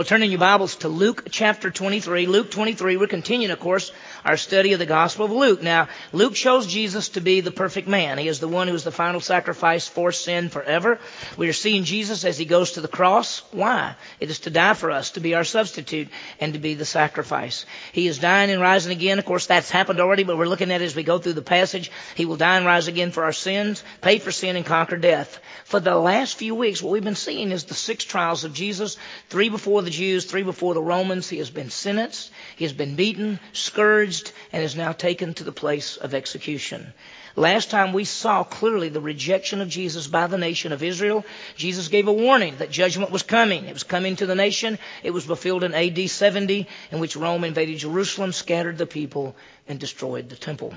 Well, turn in your Bibles to Luke chapter 23. Luke 23, we're continuing, of course, our study of the Gospel of Luke. Now, Luke shows Jesus to be the perfect man. He is the one who is the final sacrifice for sin forever. We are seeing Jesus as he goes to the cross. Why? It is to die for us, to be our substitute, and to be the sacrifice. He is dying and rising again. Of course, that's happened already, but we're looking at it as we go through the passage. He will die and rise again for our sins, pay for sin, and conquer death. For the last few weeks, what we've been seeing is the six trials of Jesus, three before the the Jews, three before the Romans. He has been sentenced, he has been beaten, scourged, and is now taken to the place of execution. Last time we saw clearly the rejection of Jesus by the nation of Israel. Jesus gave a warning that judgment was coming. It was coming to the nation. It was fulfilled in AD 70, in which Rome invaded Jerusalem, scattered the people, and destroyed the temple.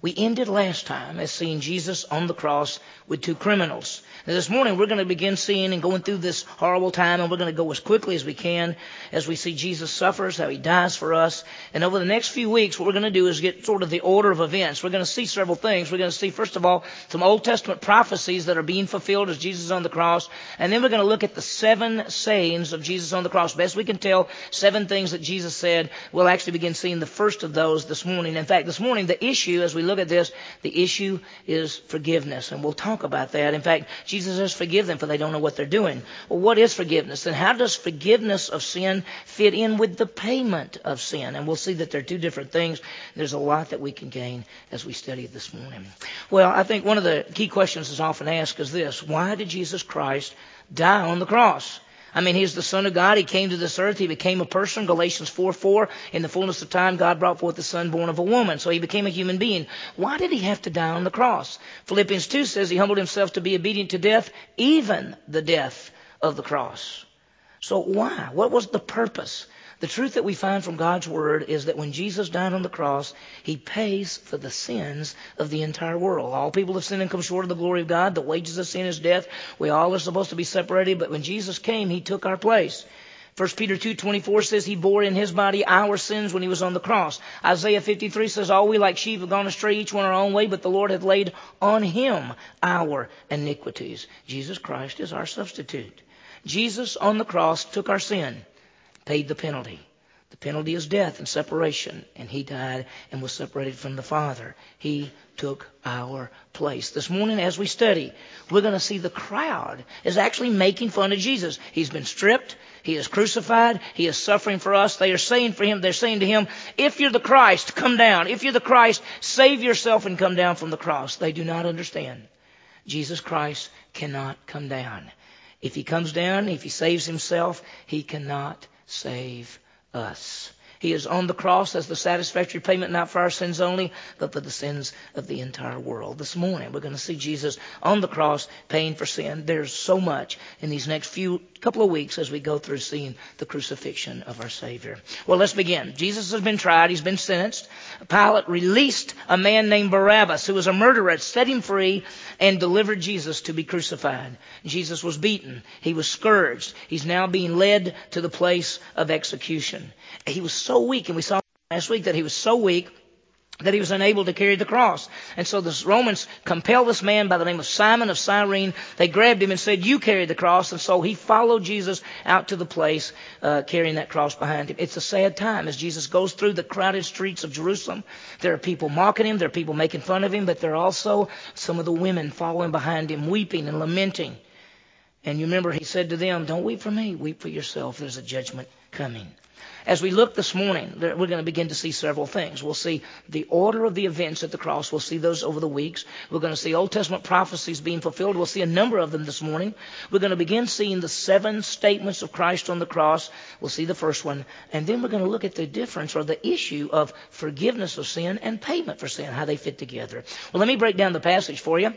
We ended last time as seeing Jesus on the cross with two criminals. Now this morning we're going to begin seeing and going through this horrible time and we're going to go as quickly as we can as we see Jesus suffers, how he dies for us. And over the next few weeks what we're going to do is get sort of the order of events. We're going to see several things. We're going to see first of all some Old Testament prophecies that are being fulfilled as Jesus on the cross. And then we're going to look at the seven sayings of Jesus on the cross. Best we can tell, seven things that Jesus said. We'll actually begin seeing the first of those this morning. In fact, this morning the issue as we look at this, the issue is forgiveness. And we'll talk about that. In fact, Jesus says, forgive them for they don't know what they're doing. Well, what is forgiveness? And how does forgiveness of sin fit in with the payment of sin? And we'll see that they're two different things. There's a lot that we can gain as we study this morning. Well, I think one of the key questions that's often asked is this. Why did Jesus Christ die on the cross? I mean, he's the Son of God. He came to this earth. He became a person. Galatians 4 4. In the fullness of time, God brought forth the Son born of a woman. So he became a human being. Why did he have to die on the cross? Philippians 2 says he humbled himself to be obedient to death, even the death of the cross. So why? What was the purpose? The truth that we find from God's Word is that when Jesus died on the cross, He pays for the sins of the entire world. All people have sinned and come short of the glory of God. The wages of sin is death. We all are supposed to be separated, but when Jesus came, He took our place. 1 Peter 2:24 says he bore in his body our sins when he was on the cross. Isaiah 53 says all we like sheep have gone astray each one our own way, but the Lord hath laid on him our iniquities. Jesus Christ is our substitute. Jesus on the cross took our sin paid the penalty. The penalty is death and separation, and he died and was separated from the Father. He took our place. This morning, as we study, we're going to see the crowd is actually making fun of Jesus. He's been stripped. He is crucified. He is suffering for us. They are saying for him, they're saying to him, if you're the Christ, come down. If you're the Christ, save yourself and come down from the cross. They do not understand. Jesus Christ cannot come down. If he comes down, if he saves himself, he cannot save us. He is on the cross as the satisfactory payment, not for our sins only, but for the sins of the entire world. This morning, we're going to see Jesus on the cross paying for sin. There's so much in these next few couple of weeks as we go through seeing the crucifixion of our Savior. Well, let's begin. Jesus has been tried. He's been sentenced. Pilate released a man named Barabbas who was a murderer, set him free, and delivered Jesus to be crucified. Jesus was beaten. He was scourged. He's now being led to the place of execution. He was so weak, and we saw last week that he was so weak that he was unable to carry the cross. And so the Romans compelled this man by the name of Simon of Cyrene. They grabbed him and said, you carry the cross. And so he followed Jesus out to the place, uh, carrying that cross behind him. It's a sad time as Jesus goes through the crowded streets of Jerusalem. There are people mocking him. There are people making fun of him, but there are also some of the women following behind him, weeping and lamenting. And you remember he said to them, don't weep for me, weep for yourself. There's a judgment coming. As we look this morning, we're going to begin to see several things. We'll see the order of the events at the cross. We'll see those over the weeks. We're going to see Old Testament prophecies being fulfilled. We'll see a number of them this morning. We're going to begin seeing the seven statements of Christ on the cross. We'll see the first one. And then we're going to look at the difference or the issue of forgiveness of sin and payment for sin, how they fit together. Well, let me break down the passage for you.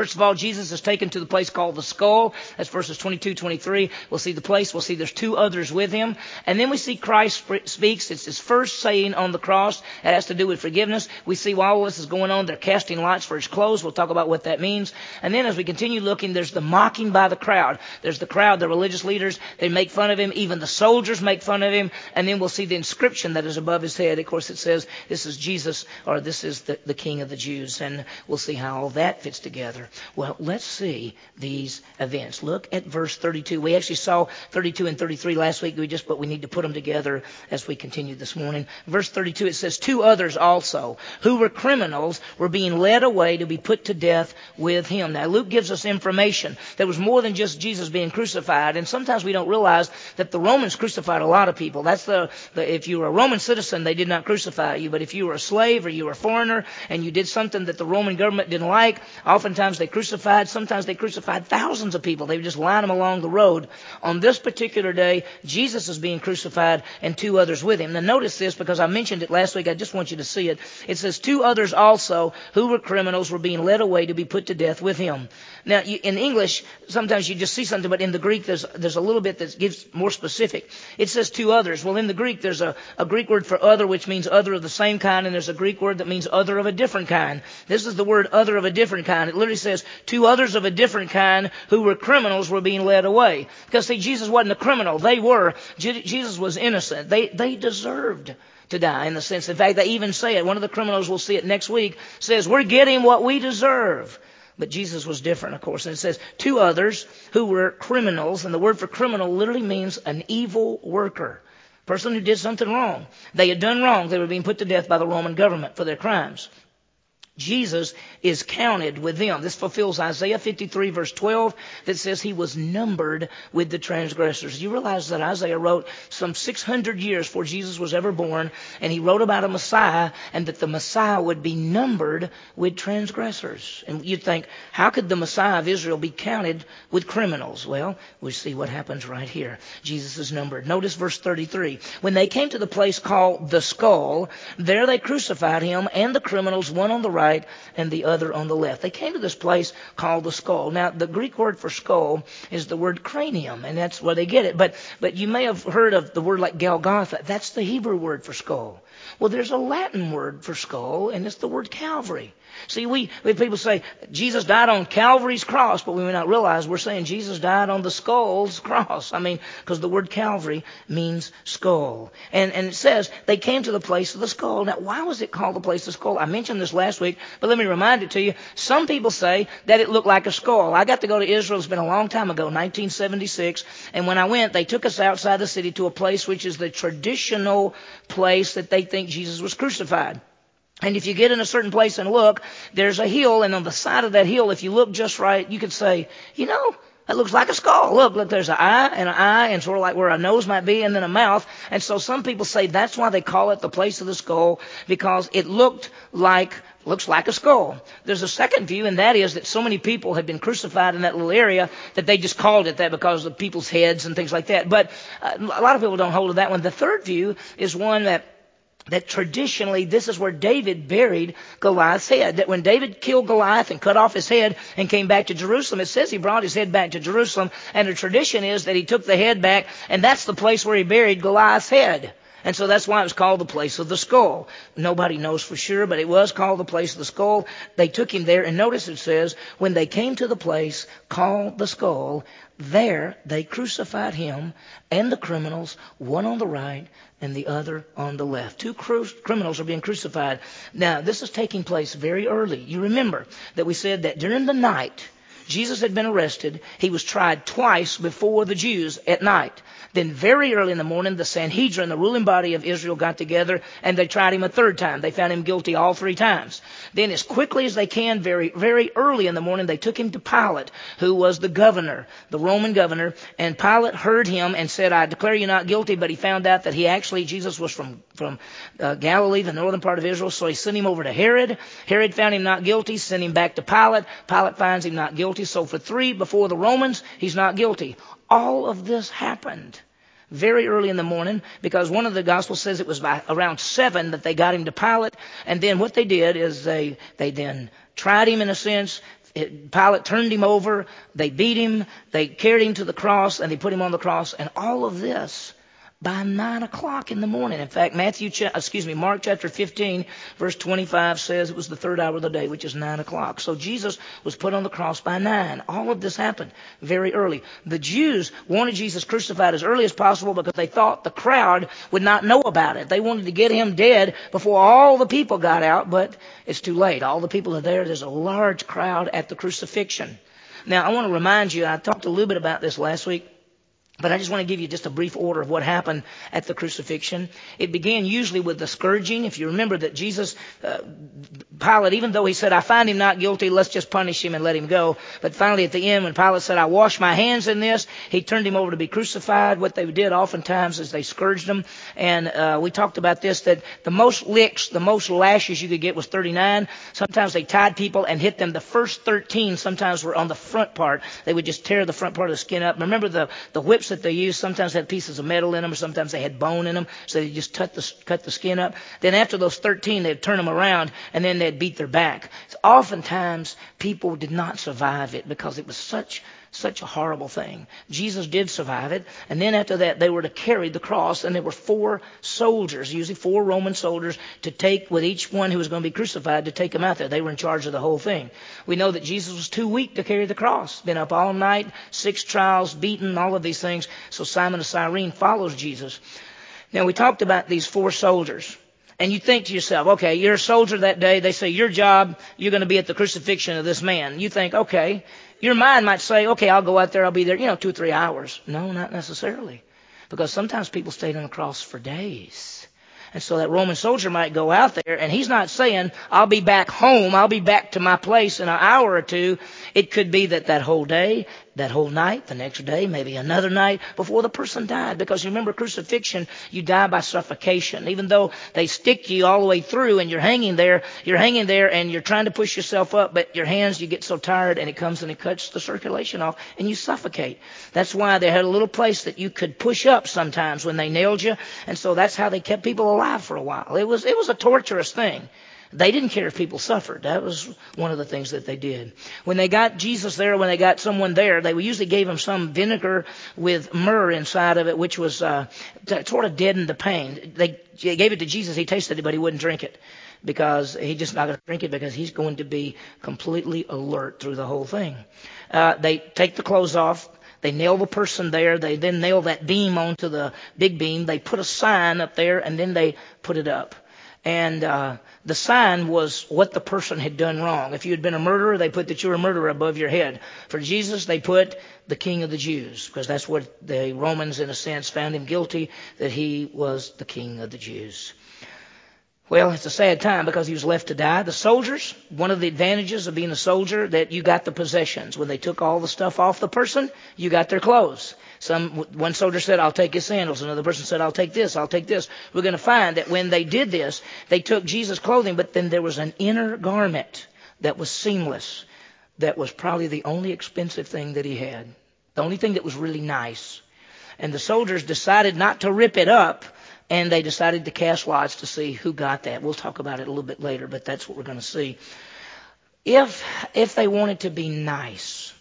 First of all, Jesus is taken to the place called the skull. That's verses 22, 23. We'll see the place. We'll see there's two others with him. And then we see Christ speaks. It's his first saying on the cross. It has to do with forgiveness. We see while all this is going on, they're casting lots for his clothes. We'll talk about what that means. And then as we continue looking, there's the mocking by the crowd. There's the crowd, the religious leaders. They make fun of him. Even the soldiers make fun of him. And then we'll see the inscription that is above his head. Of course, it says, this is Jesus, or this is the, the King of the Jews. And we'll see how all that fits together Well, let's see these events. Look at verse 32. We actually saw 32 and 33 last week. We just, but we need to put them together as we continue this morning. Verse 32, it says, Two others also, who were criminals, were being led away to be put to death with him. Now, Luke gives us information. There was more than just Jesus being crucified, and sometimes we don't realize that the Romans crucified a lot of people. That's the, the if you were a Roman citizen, they did not crucify you, but if you were a slave or you were a foreigner and you did something that the Roman government didn't like, oftentimes they crucified, sometimes they crucified thousands of people. They would just line them along the road. On this particular day, Jesus is being crucified and two others with him. Now notice this because I mentioned it last week. I just want you to see it. It says two others also who were criminals were being led away to be put to death with him. Now you, in English, sometimes you just see something, but in the Greek there's, there's a little bit that gives more specific. It says two others. Well, in the Greek there's a, a Greek word for other which means other of the same kind and there's a Greek word that means other of a different kind. This is the word other of a different kind. It literally says two others of a different kind who were criminals were being led away. Because see, Jesus wasn't a criminal. They were. Jesus was innocent. They, they deserved to die in the sense. In fact, they even say it. One of the criminals, we'll see it next week, says, we're getting what we deserve. But Jesus was different, of course. And it says, two others who were criminals, and the word for criminal literally means an evil worker. Person who did something wrong. They had done wrong. They were being put to death by the Roman government for their crimes. Jesus is counted with them. This fulfills Isaiah 53 verse 12 that says he was numbered with the transgressors. You realize that Isaiah wrote some 600 years before Jesus was ever born and he wrote about a Messiah and that the Messiah would be numbered with transgressors. And you'd think, how could the Messiah of Israel be counted with criminals? Well, we see what happens right here. Jesus is numbered. Notice verse 33. When they came to the place called the skull, there they crucified him and the criminals, one on the right right and the other on the left. They came to this place called the skull. Now, the Greek word for skull is the word cranium, and that's where they get it. But, but you may have heard of the word like Golgotha. That's the Hebrew word for skull. Well, there's a Latin word for skull, and it's the word Calvary. See, we, we people say Jesus died on Calvary's cross, but we may not realize we're saying Jesus died on the skull's cross. I mean, because the word Calvary means skull. And, and it says they came to the place of the skull. Now, why was it called the place of the skull? I mentioned this last week, but let me remind it to you. Some people say that it looked like a skull. I got to go to Israel. It's been a long time ago, 1976. And when I went, they took us outside the city to a place which is the traditional place that they think Jesus was crucified. And if you get in a certain place and look, there's a hill, and on the side of that hill, if you look just right, you could say, you know, that looks like a skull. Look, look, there's an eye and an eye and sort of like where a nose might be and then a mouth. And so some people say that's why they call it the place of the skull because it looked like, looks like a skull. There's a second view and that is that so many people had been crucified in that little area that they just called it that because of people's heads and things like that. But uh, a lot of people don't hold to that one. The third view is one that that traditionally this is where David buried Goliath's head. That when David killed Goliath and cut off his head and came back to Jerusalem, it says he brought his head back to Jerusalem. And the tradition is that he took the head back and that's the place where he buried Goliath's head. And so that's why it was called the place of the skull. Nobody knows for sure, but it was called the place of the skull. They took him there, and notice it says, when they came to the place called the skull, there they crucified him and the criminals, one on the right and the other on the left. Two cru- criminals are being crucified. Now, this is taking place very early. You remember that we said that during the night, Jesus had been arrested. He was tried twice before the Jews at night. Then very early in the morning, the Sanhedrin, the ruling body of Israel, got together and they tried him a third time. They found him guilty all three times. Then as quickly as they can, very, very early in the morning, they took him to Pilate, who was the governor, the Roman governor, and Pilate heard him and said, I declare you not guilty, but he found out that he actually, Jesus was from, from uh, Galilee, the northern part of Israel, so he sent him over to Herod. Herod found him not guilty, sent him back to Pilate. Pilate finds him not guilty, so for three before the Romans, he's not guilty. All of this happened very early in the morning because one of the gospels says it was by around seven that they got him to Pilate. And then what they did is they, they then tried him in a sense. It, Pilate turned him over. They beat him. They carried him to the cross and they put him on the cross. And all of this by nine o'clock in the morning. In fact, Matthew, excuse me, Mark chapter 15, verse 25 says it was the third hour of the day, which is nine o'clock. So Jesus was put on the cross by nine. All of this happened very early. The Jews wanted Jesus crucified as early as possible because they thought the crowd would not know about it. They wanted to get him dead before all the people got out, but it's too late. All the people are there. There's a large crowd at the crucifixion. Now, I want to remind you, I talked a little bit about this last week. But I just want to give you just a brief order of what happened at the crucifixion. It began usually with the scourging. If you remember that Jesus, uh, Pilate, even though he said, I find him not guilty, let's just punish him and let him go. But finally at the end, when Pilate said, I wash my hands in this, he turned him over to be crucified. What they did oftentimes is they scourged him. And uh, we talked about this, that the most licks, the most lashes you could get was 39. Sometimes they tied people and hit them. The first 13 sometimes were on the front part. They would just tear the front part of the skin up. Remember the, the whips that they used sometimes had pieces of metal in them, or sometimes they had bone in them, so they just cut the cut the skin up. Then after those 13, they'd turn them around, and then they'd beat their back. So oftentimes people did not survive it because it was such such a horrible thing. Jesus did survive it. And then after that, they were to carry the cross, and there were four soldiers, usually four Roman soldiers, to take with each one who was going to be crucified to take him out there. They were in charge of the whole thing. We know that Jesus was too weak to carry the cross. Been up all night, six trials, beaten, all of these things. So Simon of Cyrene follows Jesus. Now we talked about these four soldiers. And you think to yourself, okay, you're a soldier that day. They say your job, you're going to be at the crucifixion of this man. You think, okay, your mind might say, okay, I'll go out there, I'll be there, you know, two or three hours. No, not necessarily. Because sometimes people stayed on the cross for days. And so that Roman soldier might go out there and he's not saying, I'll be back home, I'll be back to my place in an hour or two. It could be that that whole day, that whole night, the next day, maybe another night before the person died. Because you remember crucifixion, you die by suffocation. Even though they stick you all the way through and you're hanging there, you're hanging there and you're trying to push yourself up, but your hands, you get so tired and it comes and it cuts the circulation off and you suffocate. That's why they had a little place that you could push up sometimes when they nailed you. And so that's how they kept people alive for a while. It was, it was a torturous thing. They didn't care if people suffered. That was one of the things that they did. When they got Jesus there, when they got someone there, they usually gave him some vinegar with myrrh inside of it, which was uh, sort of deadened the pain. They gave it to Jesus. He tasted it, but he wouldn't drink it because he's just not going to drink it because he's going to be completely alert through the whole thing. Uh, they take the clothes off. They nail the person there. They then nail that beam onto the big beam. They put a sign up there and then they put it up. And uh, the sign was what the person had done wrong. If you had been a murderer, they put that you were a murderer above your head. For Jesus, they put the King of the Jews, because that's what the Romans, in a sense, found him guilty, that he was the King of the Jews. Well, it's a sad time because he was left to die. The soldiers, one of the advantages of being a soldier, that you got the possessions. When they took all the stuff off the person, you got their clothes. Some, one soldier said, I'll take his sandals. Another person said, I'll take this, I'll take this. We're going to find that when they did this, they took Jesus' clothing, but then there was an inner garment that was seamless, that was probably the only expensive thing that he had. The only thing that was really nice. And the soldiers decided not to rip it up, and they decided to cast lots to see who got that. We'll talk about it a little bit later, but that's what we're going to see. If, if they wanted to be nice,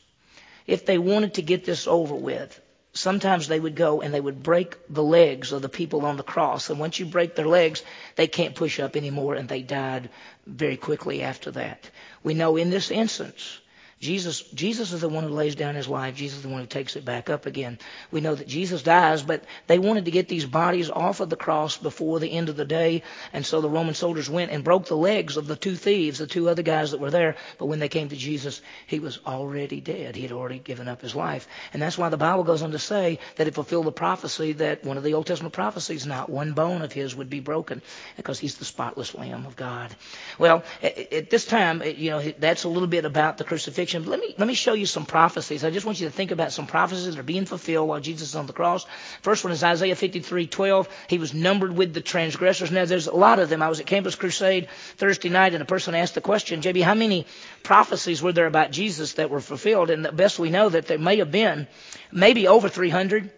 if they wanted to get this over with, sometimes they would go and they would break the legs of the people on the cross. And once you break their legs, they can't push up anymore and they died very quickly after that. We know in this instance, Jesus, Jesus is the one who lays down his life. Jesus is the one who takes it back up again. We know that Jesus dies, but they wanted to get these bodies off of the cross before the end of the day. And so the Roman soldiers went and broke the legs of the two thieves, the two other guys that were there. But when they came to Jesus, he was already dead. He had already given up his life. And that's why the Bible goes on to say that it fulfilled the prophecy that one of the Old Testament prophecies, not one bone of his would be broken because he's the spotless Lamb of God. Well, at this time, you know, that's a little bit about the crucifixion Let me, let me show you some prophecies. I just want you to think about some prophecies that are being fulfilled while Jesus is on the cross. First one is Isaiah 53, 12. He was numbered with the transgressors. Now, there's a lot of them. I was at Campus Crusade Thursday night, and a person asked the question, JB, how many prophecies were there about Jesus that were fulfilled? And the best we know that there may have been maybe over 300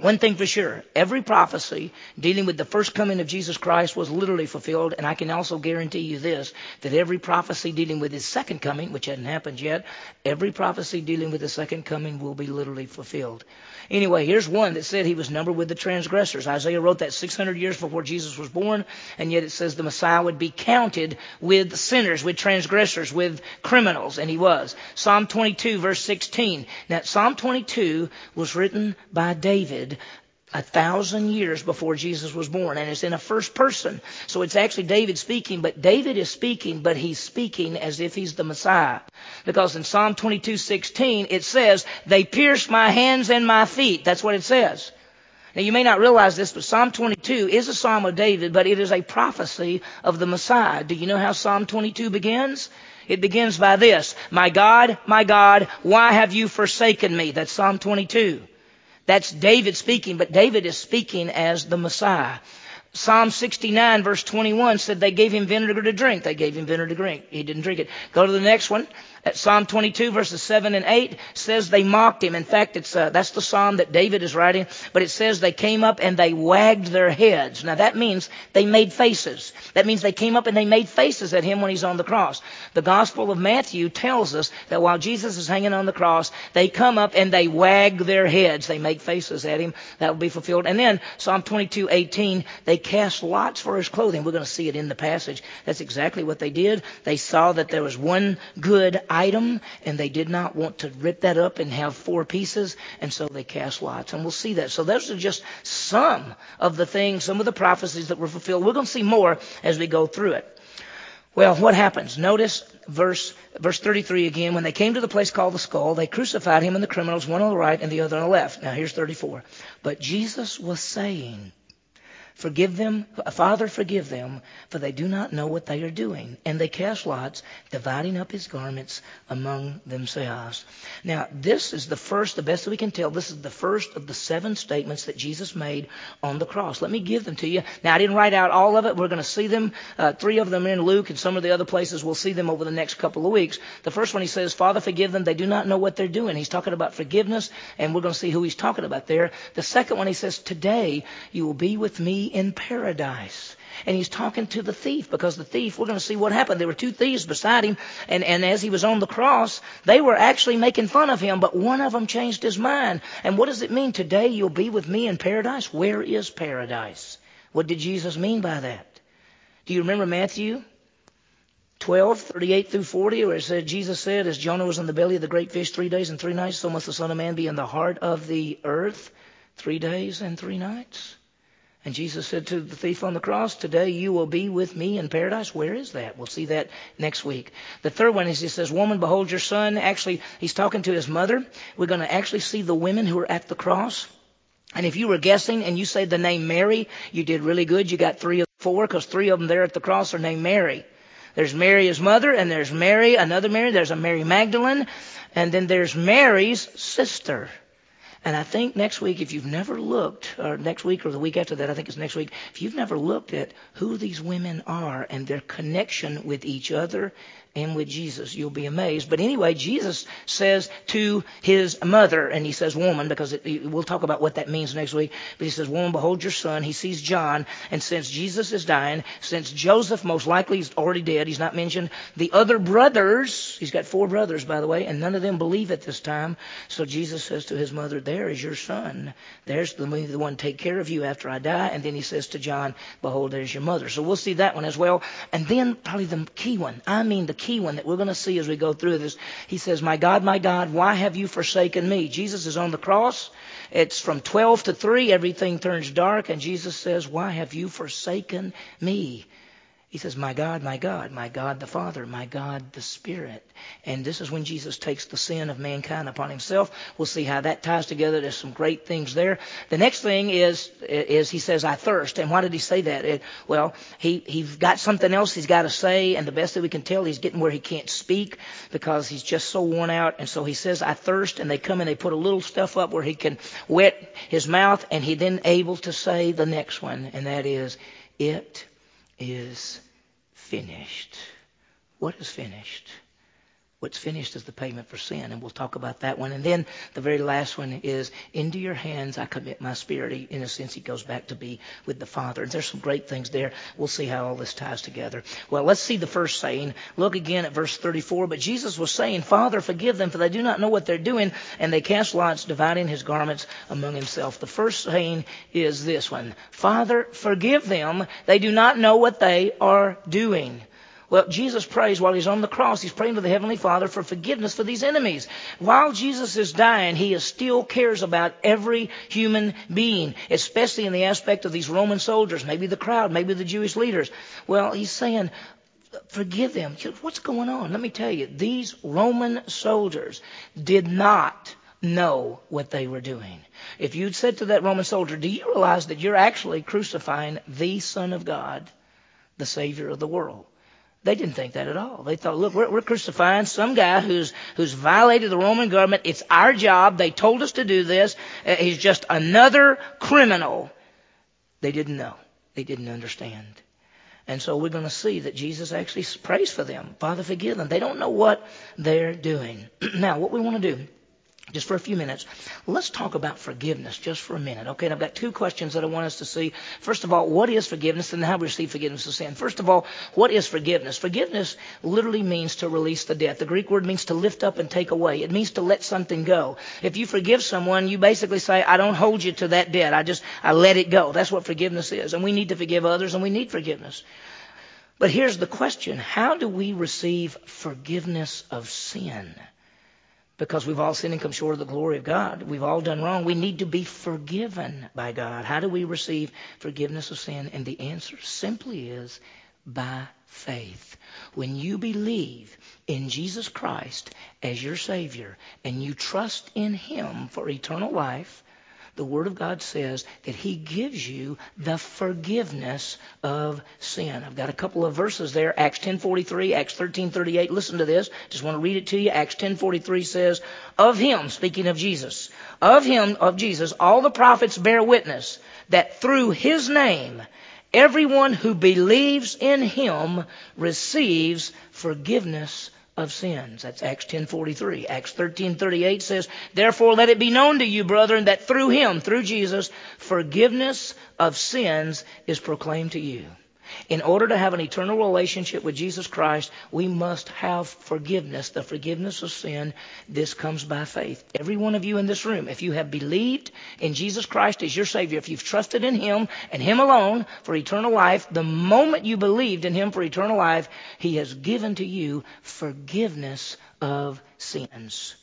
One thing for sure, every prophecy dealing with the first coming of Jesus Christ was literally fulfilled, and I can also guarantee you this, that every prophecy dealing with his second coming, which hadn't happened yet, every prophecy dealing with the second coming will be literally fulfilled. Anyway, here's one that said he was numbered with the transgressors. Isaiah wrote that 600 years before Jesus was born, and yet it says the Messiah would be counted with sinners, with transgressors, with criminals, and he was. Psalm 22 verse 16. Now, Psalm 22 was written by David a thousand years before Jesus was born, and it's in a first person. So it's actually David speaking, but David is speaking, but he's speaking as if he's the Messiah. Because in Psalm 22:16 it says, "They pierced my hands and my feet." That's what it says. Now you may not realize this, but Psalm 22 is a psalm of David, but it is a prophecy of the Messiah. Do you know how Psalm 22 begins? It begins by this, My God, my God, why have you forsaken me? That's Psalm 22. That's David speaking, but David is speaking as the Messiah. Psalm 69 verse 21 said they gave him vinegar to drink. They gave him vinegar to drink. He didn't drink it. Go to the next one. At Psalm 22 verses 7 and 8 says they mocked him. In fact, it's, uh, that's the psalm that David is writing, but it says they came up and they wagged their heads. Now that means they made faces. That means they came up and they made faces at him when he's on the cross. The Gospel of Matthew tells us that while Jesus is hanging on the cross, they come up and they wag their heads. They make faces at him. That will be fulfilled. And then Psalm 22, 18, they cast lots for his clothing. We're going to see it in the passage. That's exactly what they did. They saw that there was one good item and they did not want to rip that up and have four pieces and so they cast lots and we'll see that. So those are just some of the things, some of the prophecies that were fulfilled. We're going to see more as we go through it. Well, what happens? Notice verse, verse 33 again. When they came to the place called the skull, they crucified him and the criminals, one on the right and the other on the left. Now here's 34. But Jesus was saying, Forgive them, Father, forgive them, for they do not know what they are doing. And they cast lots, dividing up his garments among themselves. Now, this is the first, the best that we can tell, this is the first of the seven statements that Jesus made on the cross. Let me give them to you. Now, I didn't write out all of it. We're going to see them. Uh, three of them in Luke, and some of the other places we'll see them over the next couple of weeks. The first one he says, Father, forgive them. They do not know what they're doing. He's talking about forgiveness, and we're going to see who he's talking about there. The second one he says, Today you will be with me in paradise. And he's talking to the thief because the thief, we're going to see what happened. There were two thieves beside him, and, and as he was on the cross, they were actually making fun of him, but one of them changed his mind. And what does it mean? Today you'll be with me in paradise? Where is paradise? What did Jesus mean by that? Do you remember Matthew 12, 38 through 40, where it said, Jesus said, as Jonah was in the belly of the great fish three days and three nights, so must the Son of Man be in the heart of the earth three days and three nights? And Jesus said to the thief on the cross, Today you will be with me in paradise. Where is that? We'll see that next week. The third one is he says, Woman, behold your son. Actually, he's talking to his mother. We're going to actually see the women who are at the cross. And if you were guessing and you say the name Mary, you did really good. You got three of four because three of them there at the cross are named Mary. There's Mary, his mother, and there's Mary, another Mary. There's a Mary Magdalene, and then there's Mary's sister. And I think next week, if you've never looked, or next week or the week after that, I think it's next week, if you've never looked at who these women are and their connection with each other and with Jesus. You'll be amazed. But anyway, Jesus says to his mother, and he says woman, because it, we'll talk about what that means next week, but he says, woman, behold your son. He sees John, and since Jesus is dying, since Joseph most likely is already dead, he's not mentioned, the other brothers, he's got four brothers, by the way, and none of them believe at this time. So Jesus says to his mother, there is your son. There's the, the one take care of you after I die. And then he says to John, behold, there's your mother. So we'll see that one as well. And then probably the key one. I mean the key one that we're going to see as we go through this. He says, My God, my God, why have you forsaken me? Jesus is on the cross. It's from 12 to 3. Everything turns dark. And Jesus says, Why have you forsaken me? He says, My God, my God, my God the Father, my God the Spirit. And this is when Jesus takes the sin of mankind upon himself. We'll see how that ties together. There's some great things there. The next thing is, is he says, I thirst. And why did he say that? It, well, he, he's got something else he's got to say. And the best that we can tell, he's getting where he can't speak because he's just so worn out. And so he says, I thirst. And they come and they put a little stuff up where he can wet his mouth. And he then able to say the next one. And that is, it is finished. What is finished? What's finished is the payment for sin, and we'll talk about that one. And then the very last one is, Into your hands I commit my spirit. In a sense, he goes back to be with the Father. And there's some great things there. We'll see how all this ties together. Well, let's see the first saying. Look again at verse 34. But Jesus was saying, Father, forgive them, for they do not know what they're doing. And they cast lots, dividing his garments among himself. The first saying is this one Father, forgive them. They do not know what they are doing. Well, Jesus prays while he's on the cross. He's praying to the Heavenly Father for forgiveness for these enemies. While Jesus is dying, he is still cares about every human being, especially in the aspect of these Roman soldiers, maybe the crowd, maybe the Jewish leaders. Well, he's saying, forgive them. What's going on? Let me tell you, these Roman soldiers did not know what they were doing. If you'd said to that Roman soldier, do you realize that you're actually crucifying the Son of God, the Savior of the world? They didn't think that at all. They thought, look, we're, we're, crucifying some guy who's who's violated the Roman government. It's our job. They told us to do this. Uh, he's just another criminal. They didn't know. They didn't understand. And so we're going to see that Jesus actually prays for them. Father, forgive them. They don't know what they're doing. now, what we want to do just for a few minutes. Let's talk about forgiveness just for a minute. Okay, and I've got two questions that I want us to see. First of all, what is forgiveness and how we receive forgiveness of sin? First of all, what is forgiveness? Forgiveness literally means to release the debt. The Greek word means to lift up and take away. It means to let something go. If you forgive someone, you basically say, I don't hold you to that debt. I just, I let it go. That's what forgiveness is. And we need to forgive others and we need forgiveness. But here's the question. How do we receive forgiveness of sin? Because we've all sinned and come short of the glory of God. We've all done wrong. We need to be forgiven by God. How do we receive forgiveness of sin? And the answer simply is by faith. When you believe in Jesus Christ as your Savior and you trust in Him for eternal life, the Word of God says that He gives you the forgiveness of sin. I've got a couple of verses there. Acts 10:43, Acts 13:38. Listen to this. Just want to read it to you. Acts 10:43 says, "Of Him, speaking of Jesus, of Him, of Jesus, all the prophets bear witness that through His name." Everyone who believes in him receives forgiveness of sins. That's Acts 10:43. Acts 13:38 says, "Therefore let it be known to you, brethren, that through him, through Jesus, forgiveness of sins is proclaimed to you." In order to have an eternal relationship with Jesus Christ, we must have forgiveness, the forgiveness of sin. This comes by faith. Every one of you in this room, if you have believed in Jesus Christ as your Savior, if you've trusted in Him and Him alone for eternal life, the moment you believed in Him for eternal life, He has given to you forgiveness of sins.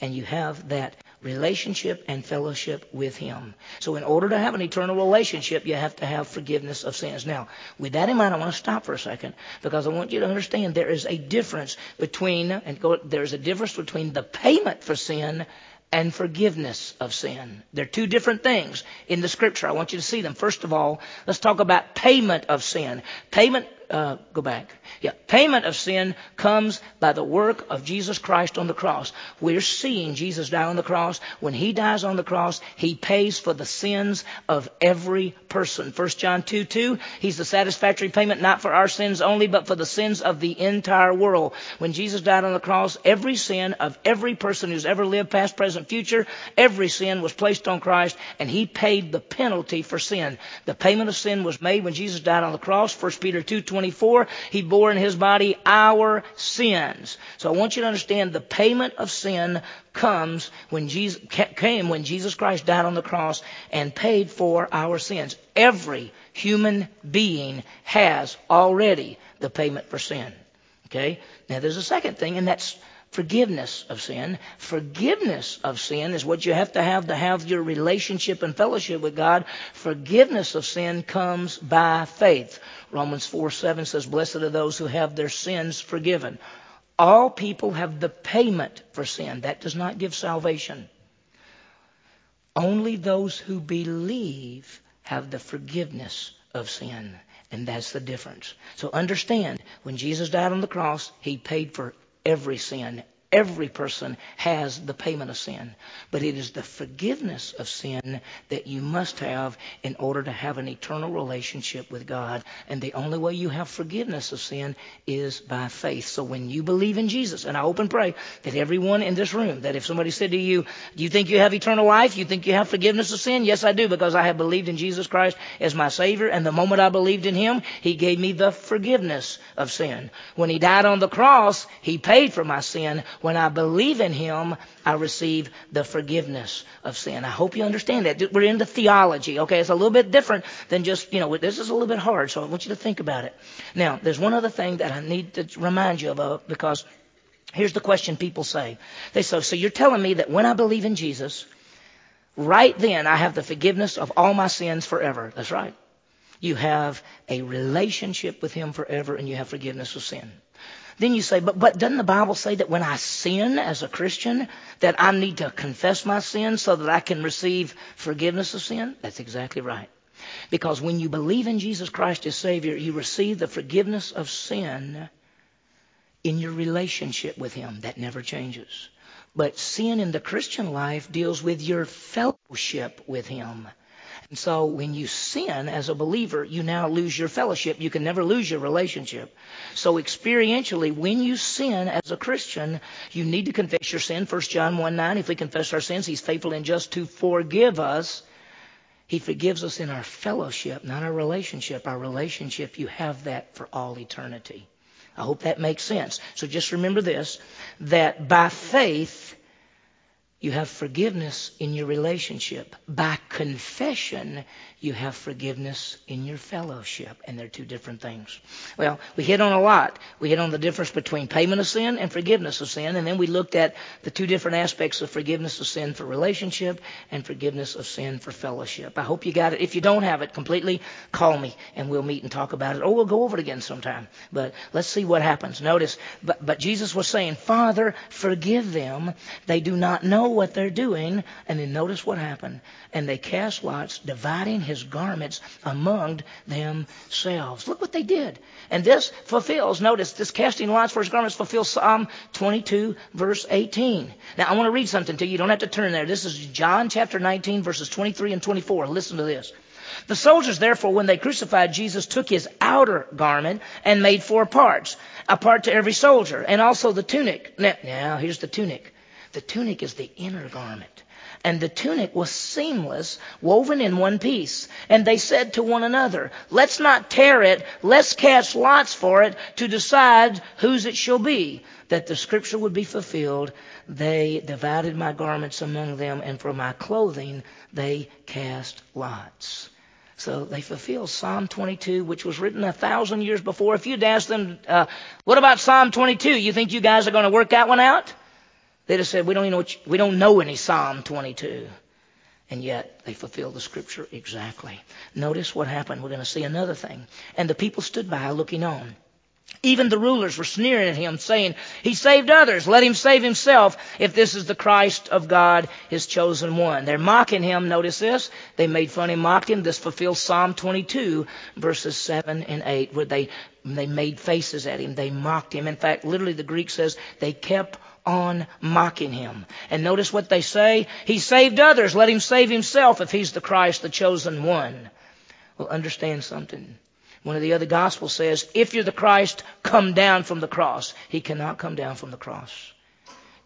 And you have that relationship and fellowship with Him. So in order to have an eternal relationship, you have to have forgiveness of sins. Now, with that in mind, I want to stop for a second because I want you to understand there is a difference between, and go, there's a difference between the payment for sin and forgiveness of sin. They're two different things in the scripture. I want you to see them. First of all, let's talk about payment of sin. Payment uh, go back. Yeah, payment of sin comes by the work of Jesus Christ on the cross. We're seeing Jesus die on the cross. When He dies on the cross, He pays for the sins of every person. 1 John 2 2, He's the satisfactory payment not for our sins only, but for the sins of the entire world. When Jesus died on the cross, every sin of every person who's ever lived, past, present, future, every sin was placed on Christ, and He paid the penalty for sin. The payment of sin was made when Jesus died on the cross. 1 Peter 2 24, he bore in his body our sins. So I want you to understand the payment of sin comes when Jesus came when Jesus Christ died on the cross and paid for our sins. Every human being has already the payment for sin. Okay? Now there's a second thing and that's forgiveness of sin. Forgiveness of sin is what you have to have to have your relationship and fellowship with God. Forgiveness of sin comes by faith. Romans 4 7 says, Blessed are those who have their sins forgiven. All people have the payment for sin. That does not give salvation. Only those who believe have the forgiveness of sin. And that's the difference. So understand, when Jesus died on the cross, He paid for every sin. Every person has the payment of sin. But it is the forgiveness of sin that you must have in order to have an eternal relationship with God. And the only way you have forgiveness of sin is by faith. So when you believe in Jesus, and I hope and pray that everyone in this room, that if somebody said to you, Do you think you have eternal life? You think you have forgiveness of sin? Yes, I do, because I have believed in Jesus Christ as my Savior. And the moment I believed in Him, He gave me the forgiveness of sin. When He died on the cross, He paid for my sin. When I believe in Him, I receive the forgiveness of sin. I hope you understand that. We're into theology, okay? It's a little bit different than just, you know, this is a little bit hard, so I want you to think about it. Now, there's one other thing that I need to remind you of uh, because here's the question people say. They say, so you're telling me that when I believe in Jesus, right then I have the forgiveness of all my sins forever. That's right. You have a relationship with Him forever and you have forgiveness of sin. Then you say, but, but doesn't the Bible say that when I sin as a Christian, that I need to confess my sin so that I can receive forgiveness of sin? That's exactly right. Because when you believe in Jesus Christ as Savior, you receive the forgiveness of sin in your relationship with Him. That never changes. But sin in the Christian life deals with your fellowship with Him. And so when you sin as a believer, you now lose your fellowship. You can never lose your relationship. So experientially, when you sin as a Christian, you need to confess your sin. 1 John 1 9, if we confess our sins, He's faithful and just to forgive us. He forgives us in our fellowship, not our relationship. Our relationship, you have that for all eternity. I hope that makes sense. So just remember this, that by faith, you have forgiveness in your relationship. By confession, you have forgiveness in your fellowship. And they're two different things. Well, we hit on a lot. We hit on the difference between payment of sin and forgiveness of sin. And then we looked at the two different aspects of forgiveness of sin for relationship and forgiveness of sin for fellowship. I hope you got it. If you don't have it completely, call me and we'll meet and talk about it. Or we'll go over it again sometime. But let's see what happens. Notice, but, but Jesus was saying, Father, forgive them. They do not know what they're doing. And then notice what happened. And they cast lots, dividing his garments among themselves. Look what they did. And this fulfills, notice, this casting lots for his garments fulfills Psalm 22, verse 18. Now, I want to read something to you. You don't have to turn there. This is John chapter 19, verses 23 and 24. Listen to this. The soldiers, therefore, when they crucified Jesus, took his outer garment and made four parts, a part to every soldier, and also the tunic. Now, now here's the tunic. The tunic is the inner garment. And the tunic was seamless, woven in one piece. And they said to one another, Let's not tear it, let's cast lots for it to decide whose it shall be. That the scripture would be fulfilled. They divided my garments among them, and for my clothing they cast lots. So they fulfilled Psalm 22, which was written a thousand years before. If you'd asked them, uh, what about Psalm 22? You think you guys are going to work that one out? They'd have said, we don't, even know we don't know any Psalm 22. And yet they fulfilled the scripture exactly. Notice what happened. We're going to see another thing. And the people stood by looking on. Even the rulers were sneering at him, saying, He saved others. Let him save himself if this is the Christ of God, his chosen one. They're mocking him. Notice this. They made fun and mocked him. This fulfills Psalm 22, verses 7 and 8, where they, they made faces at him. They mocked him. In fact, literally the Greek says they kept on mocking him. And notice what they say. He saved others. Let him save himself if he's the Christ, the chosen one. Well, understand something. One of the other gospels says, if you're the Christ, come down from the cross. He cannot come down from the cross.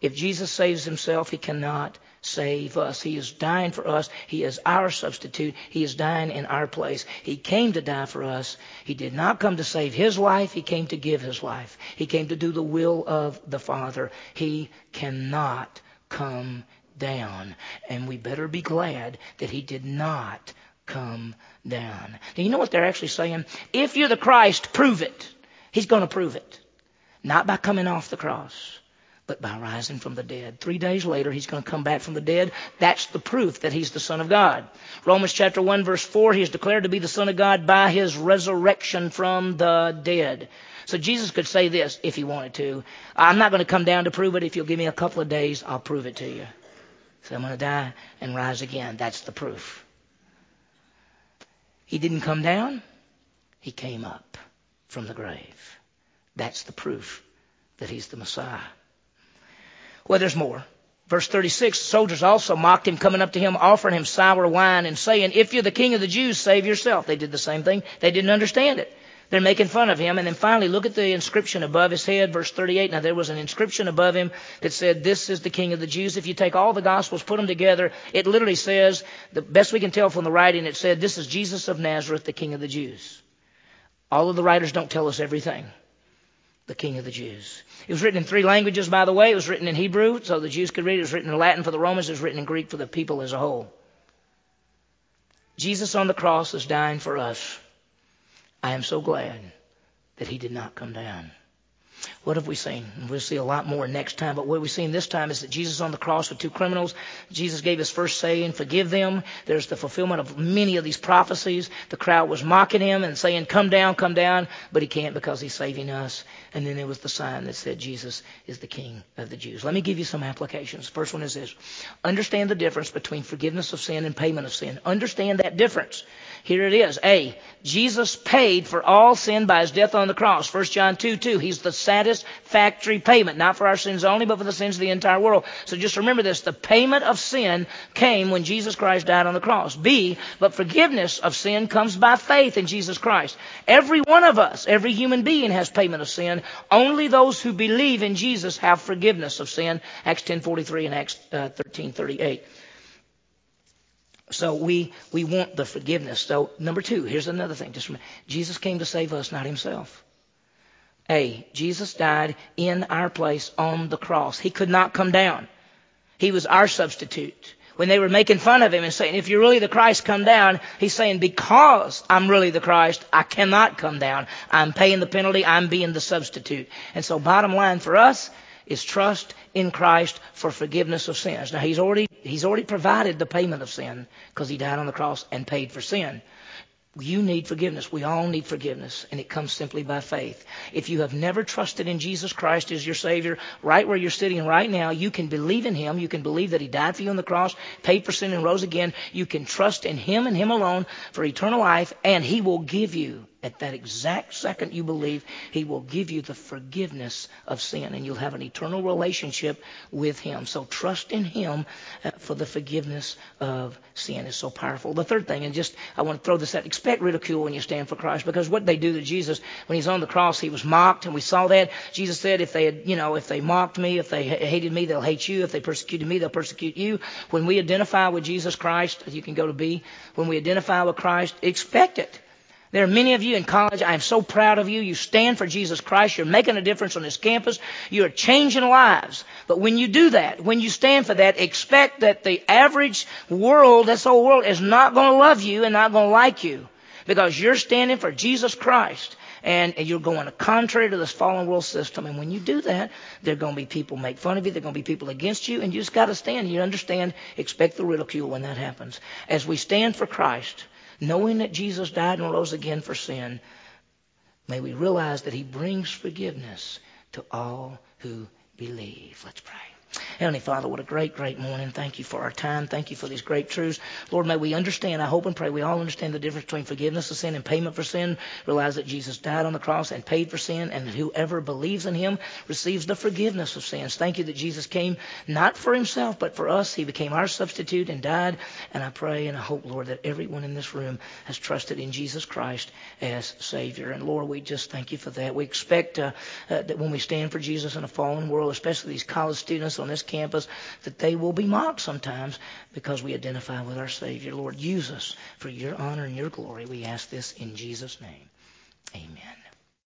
If Jesus saves himself, he cannot save us. He is dying for us. He is our substitute. He is dying in our place. He came to die for us. He did not come to save his life. He came to give his life. He came to do the will of the Father. He cannot come down. And we better be glad that he did not come down. Do you know what they're actually saying? If you're the Christ, prove it. He's going to prove it. Not by coming off the cross but by rising from the dead. Three days later, he's going to come back from the dead. That's the proof that he's the Son of God. Romans chapter 1 verse 4, he is declared to be the Son of God by his resurrection from the dead. So Jesus could say this if he wanted to. I'm not going to come down to prove it. If you'll give me a couple of days, I'll prove it to you. So I'm going to die and rise again. That's the proof. He didn't come down. He came up from the grave. That's the proof that he's the Messiah. Well, there's more. Verse 36, soldiers also mocked him, coming up to him, offering him sour wine, and saying, If you're the king of the Jews, save yourself. They did the same thing. They didn't understand it. They're making fun of him. And then finally, look at the inscription above his head, verse 38. Now, there was an inscription above him that said, This is the king of the Jews. If you take all the Gospels, put them together, it literally says, the best we can tell from the writing, it said, This is Jesus of Nazareth, the king of the Jews. All of the writers don't tell us everything the King of the Jews. It was written in three languages, by the way. It was written in Hebrew, so the Jews could read it. Was written in Latin for the Romans. It was written in Greek for the people as a whole. Jesus on the cross is dying for us. I am so glad that he did not come down. What have we seen? We'll see a lot more next time. But what we've seen this time is that Jesus on the cross with two criminals. Jesus gave his first saying, forgive them. There's the fulfillment of many of these prophecies. The crowd was mocking him and saying, come down, come down. But he can't because he's saving us. And then there was the sign that said Jesus is the King of the Jews. Let me give you some applications. First one is this. Understand the difference between forgiveness of sin and payment of sin. Understand that difference. Here it is. A. Jesus paid for all sin by his death on the cross. 1 John 2 2. He's the satisfactory payment, not for our sins only, but for the sins of the entire world. So just remember this. The payment of sin came when Jesus Christ died on the cross. B. But forgiveness of sin comes by faith in Jesus Christ. Every one of us, every human being has payment of sin. Only those who believe in Jesus have forgiveness of sin. Acts 10:43 and Acts uh, 13:38. So we, we want the forgiveness. So number two, here's another thing. Just remember, Jesus came to save us, not himself. A, Jesus died in our place on the cross. He could not come down. He was our substitute. When they were making fun of him and saying, if you're really the Christ, come down, he's saying, because I'm really the Christ, I cannot come down. I'm paying the penalty. I'm being the substitute. And so bottom line for us, is trust in Christ for forgiveness of sins. Now he's already he's already provided the payment of sin because he died on the cross and paid for sin. You need forgiveness. We all need forgiveness, and it comes simply by faith. If you have never trusted in Jesus Christ as your Savior, right where you're sitting right now, you can believe in Him. You can believe that He died for you on the cross, paid for sin, and rose again. You can trust in Him and Him alone for eternal life, and He will give you at that exact second you believe, He will give you the forgiveness of sin and you'll have an eternal relationship with Him. So trust in Him uh, for the forgiveness of sin is so powerful. The third thing, and just I want to throw this out, expect ridicule when you stand for Christ because what they do to Jesus when He's on the cross, He was mocked and we saw that. Jesus said, if they had, you know, if they mocked me, if they hated me, they'll hate you. If they persecuted me, they'll persecute you. When we identify with Jesus Christ, you can go to B, when we identify with Christ, expect it. There are many of you in college. I am so proud of you. You stand for Jesus Christ. You're making a difference on this campus. You're changing lives. But when you do that, when you stand for that, expect that the average world, this whole world, is not going to love you and not going to like you. Because you're standing for Jesus Christ. And you're going contrary to this fallen world system. And when you do that, there are going to be people make fun of you. There are going to be people against you. And you just got to stand. You understand. Expect the ridicule when that happens. As we stand for Christ, knowing that Jesus died and rose again for sin, may we realize that he brings forgiveness to all who believe. Let's pray. Heavenly Father, what a great, great morning. Thank you for our time. Thank you for these great truths. Lord, may we understand, I hope and pray we all understand the difference between forgiveness of sin and payment for sin. Realize that Jesus died on the cross and paid for sin, and that whoever believes in him receives the forgiveness of sins. Thank you that Jesus came not for himself, but for us. He became our substitute and died. And I pray and I hope, Lord, that everyone in this room has trusted in Jesus Christ as Savior. And Lord, we just thank you for that. We expect uh, uh, that when we stand for Jesus in a fallen world, especially these college students on this campus that they will be mocked sometimes because we identify with our Savior. Lord, use us for your honor and your glory. We ask this in Jesus' name.